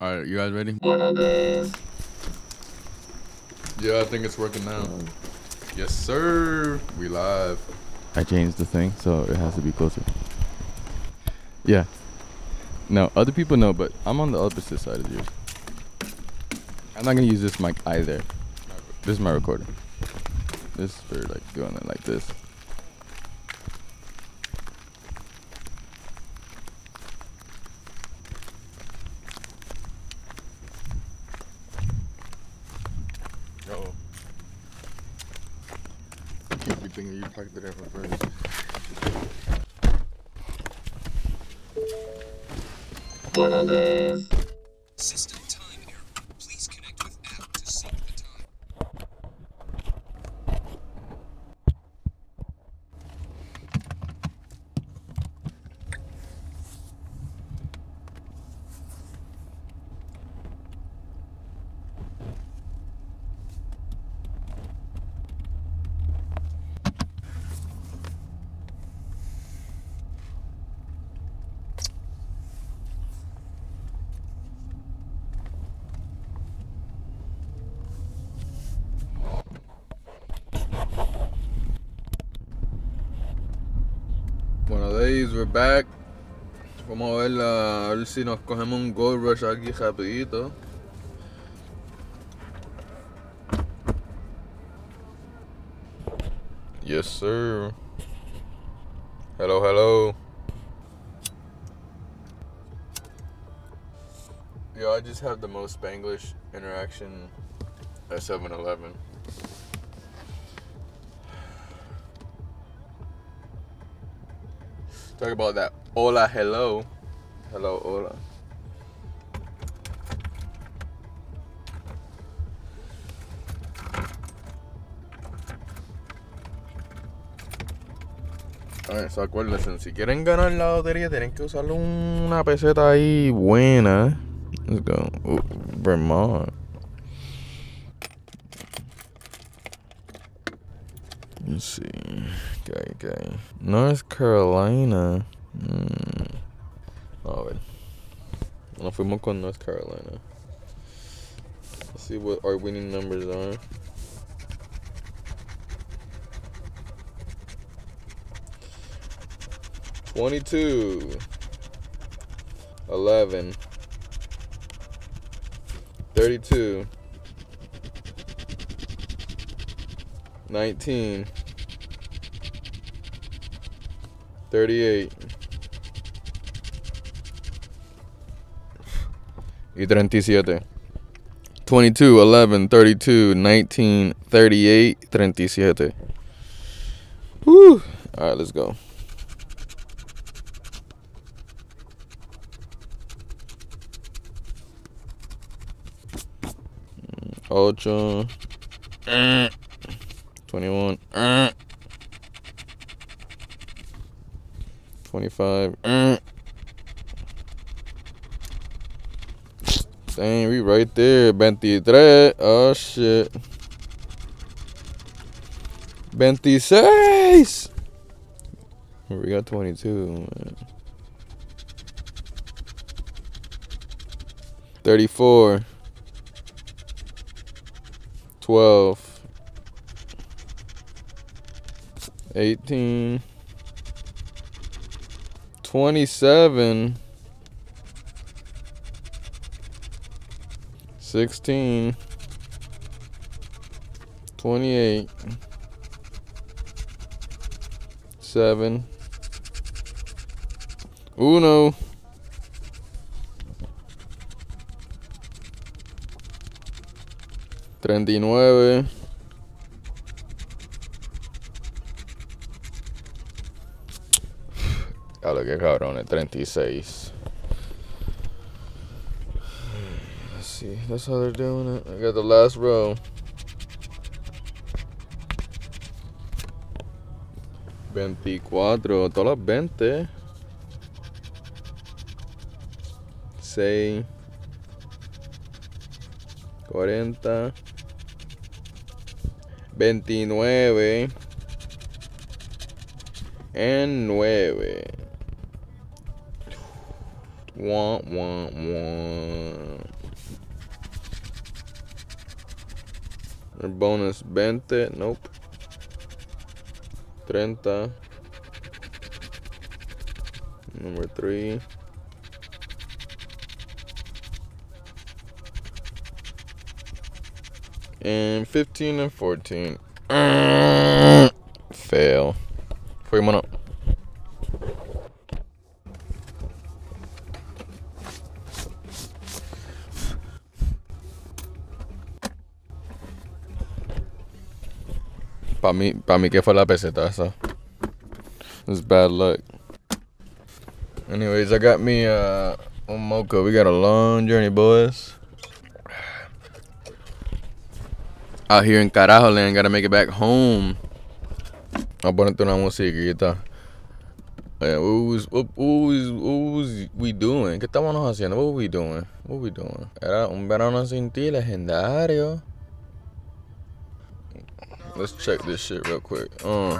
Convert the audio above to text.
All right, you guys ready? Yeah, I think it's working now. Yes, sir. We live. I changed the thing, so it has to be closer. Yeah. No, other people know, but I'm on the opposite side of you. I'm not gonna use this mic either. This is my recorder. This is for like doing it like this. Oh. Keep you thinking you packed it in first. Buenos days. System Days, we're back. Vamos a uh, ver, la- a ver si nos cogemos un gold rush aquí rapidito. Oh. Yes, sir. Hello, hello. Yo, I just have the most Spanglish interaction at 7-Eleven. Talk about that. Hola, hello. Hello, hola. Alright, so acuérdense, si quieren ganar la lotería tienen que usar una peseta ahí buena. Let's go. Ooh, Vermont. Let's see. Okay, okay. North Carolina. Mm. A ver. Nos fuimos con North Carolina. Let's see what our winning numbers are. Twenty-two. Eleven. Thirty-two. Nineteen. 38 y 37 22 11 32 19 38 37 Woo. all right let's go Ocho. Eh. 21. 25. Mm. Dang, we right there. 23. Oh, shit. 26. We got 22. Man. 34. 12. 18. 27 16 28 7 Uno. Treinta y nueve Diablo, qué cabrón, 36. Let's see, that's how they're doing it. I got the last row. Veinticuatro, todas veinte. Seis. Cuarenta. Veintinueve. En nueve. Wah, wah, wah. El bonus 20, nope. 30. Number 3. And 15 and 14. Fail. Fuimos. Para mí, para mí que fue la peseta esa. It's bad luck. Anyways, I got me uh, mocha. We got a long journey, boys. Out here in Carajo land, gotta make it back home. I'll ponerte una musiquita. Yeah, what was, what, what was, what was we doing? ¿Qué estábamos haciendo? What were we doing? What were we doing? Era un verano sin ti legendario. Let's check this shit real quick. Uh.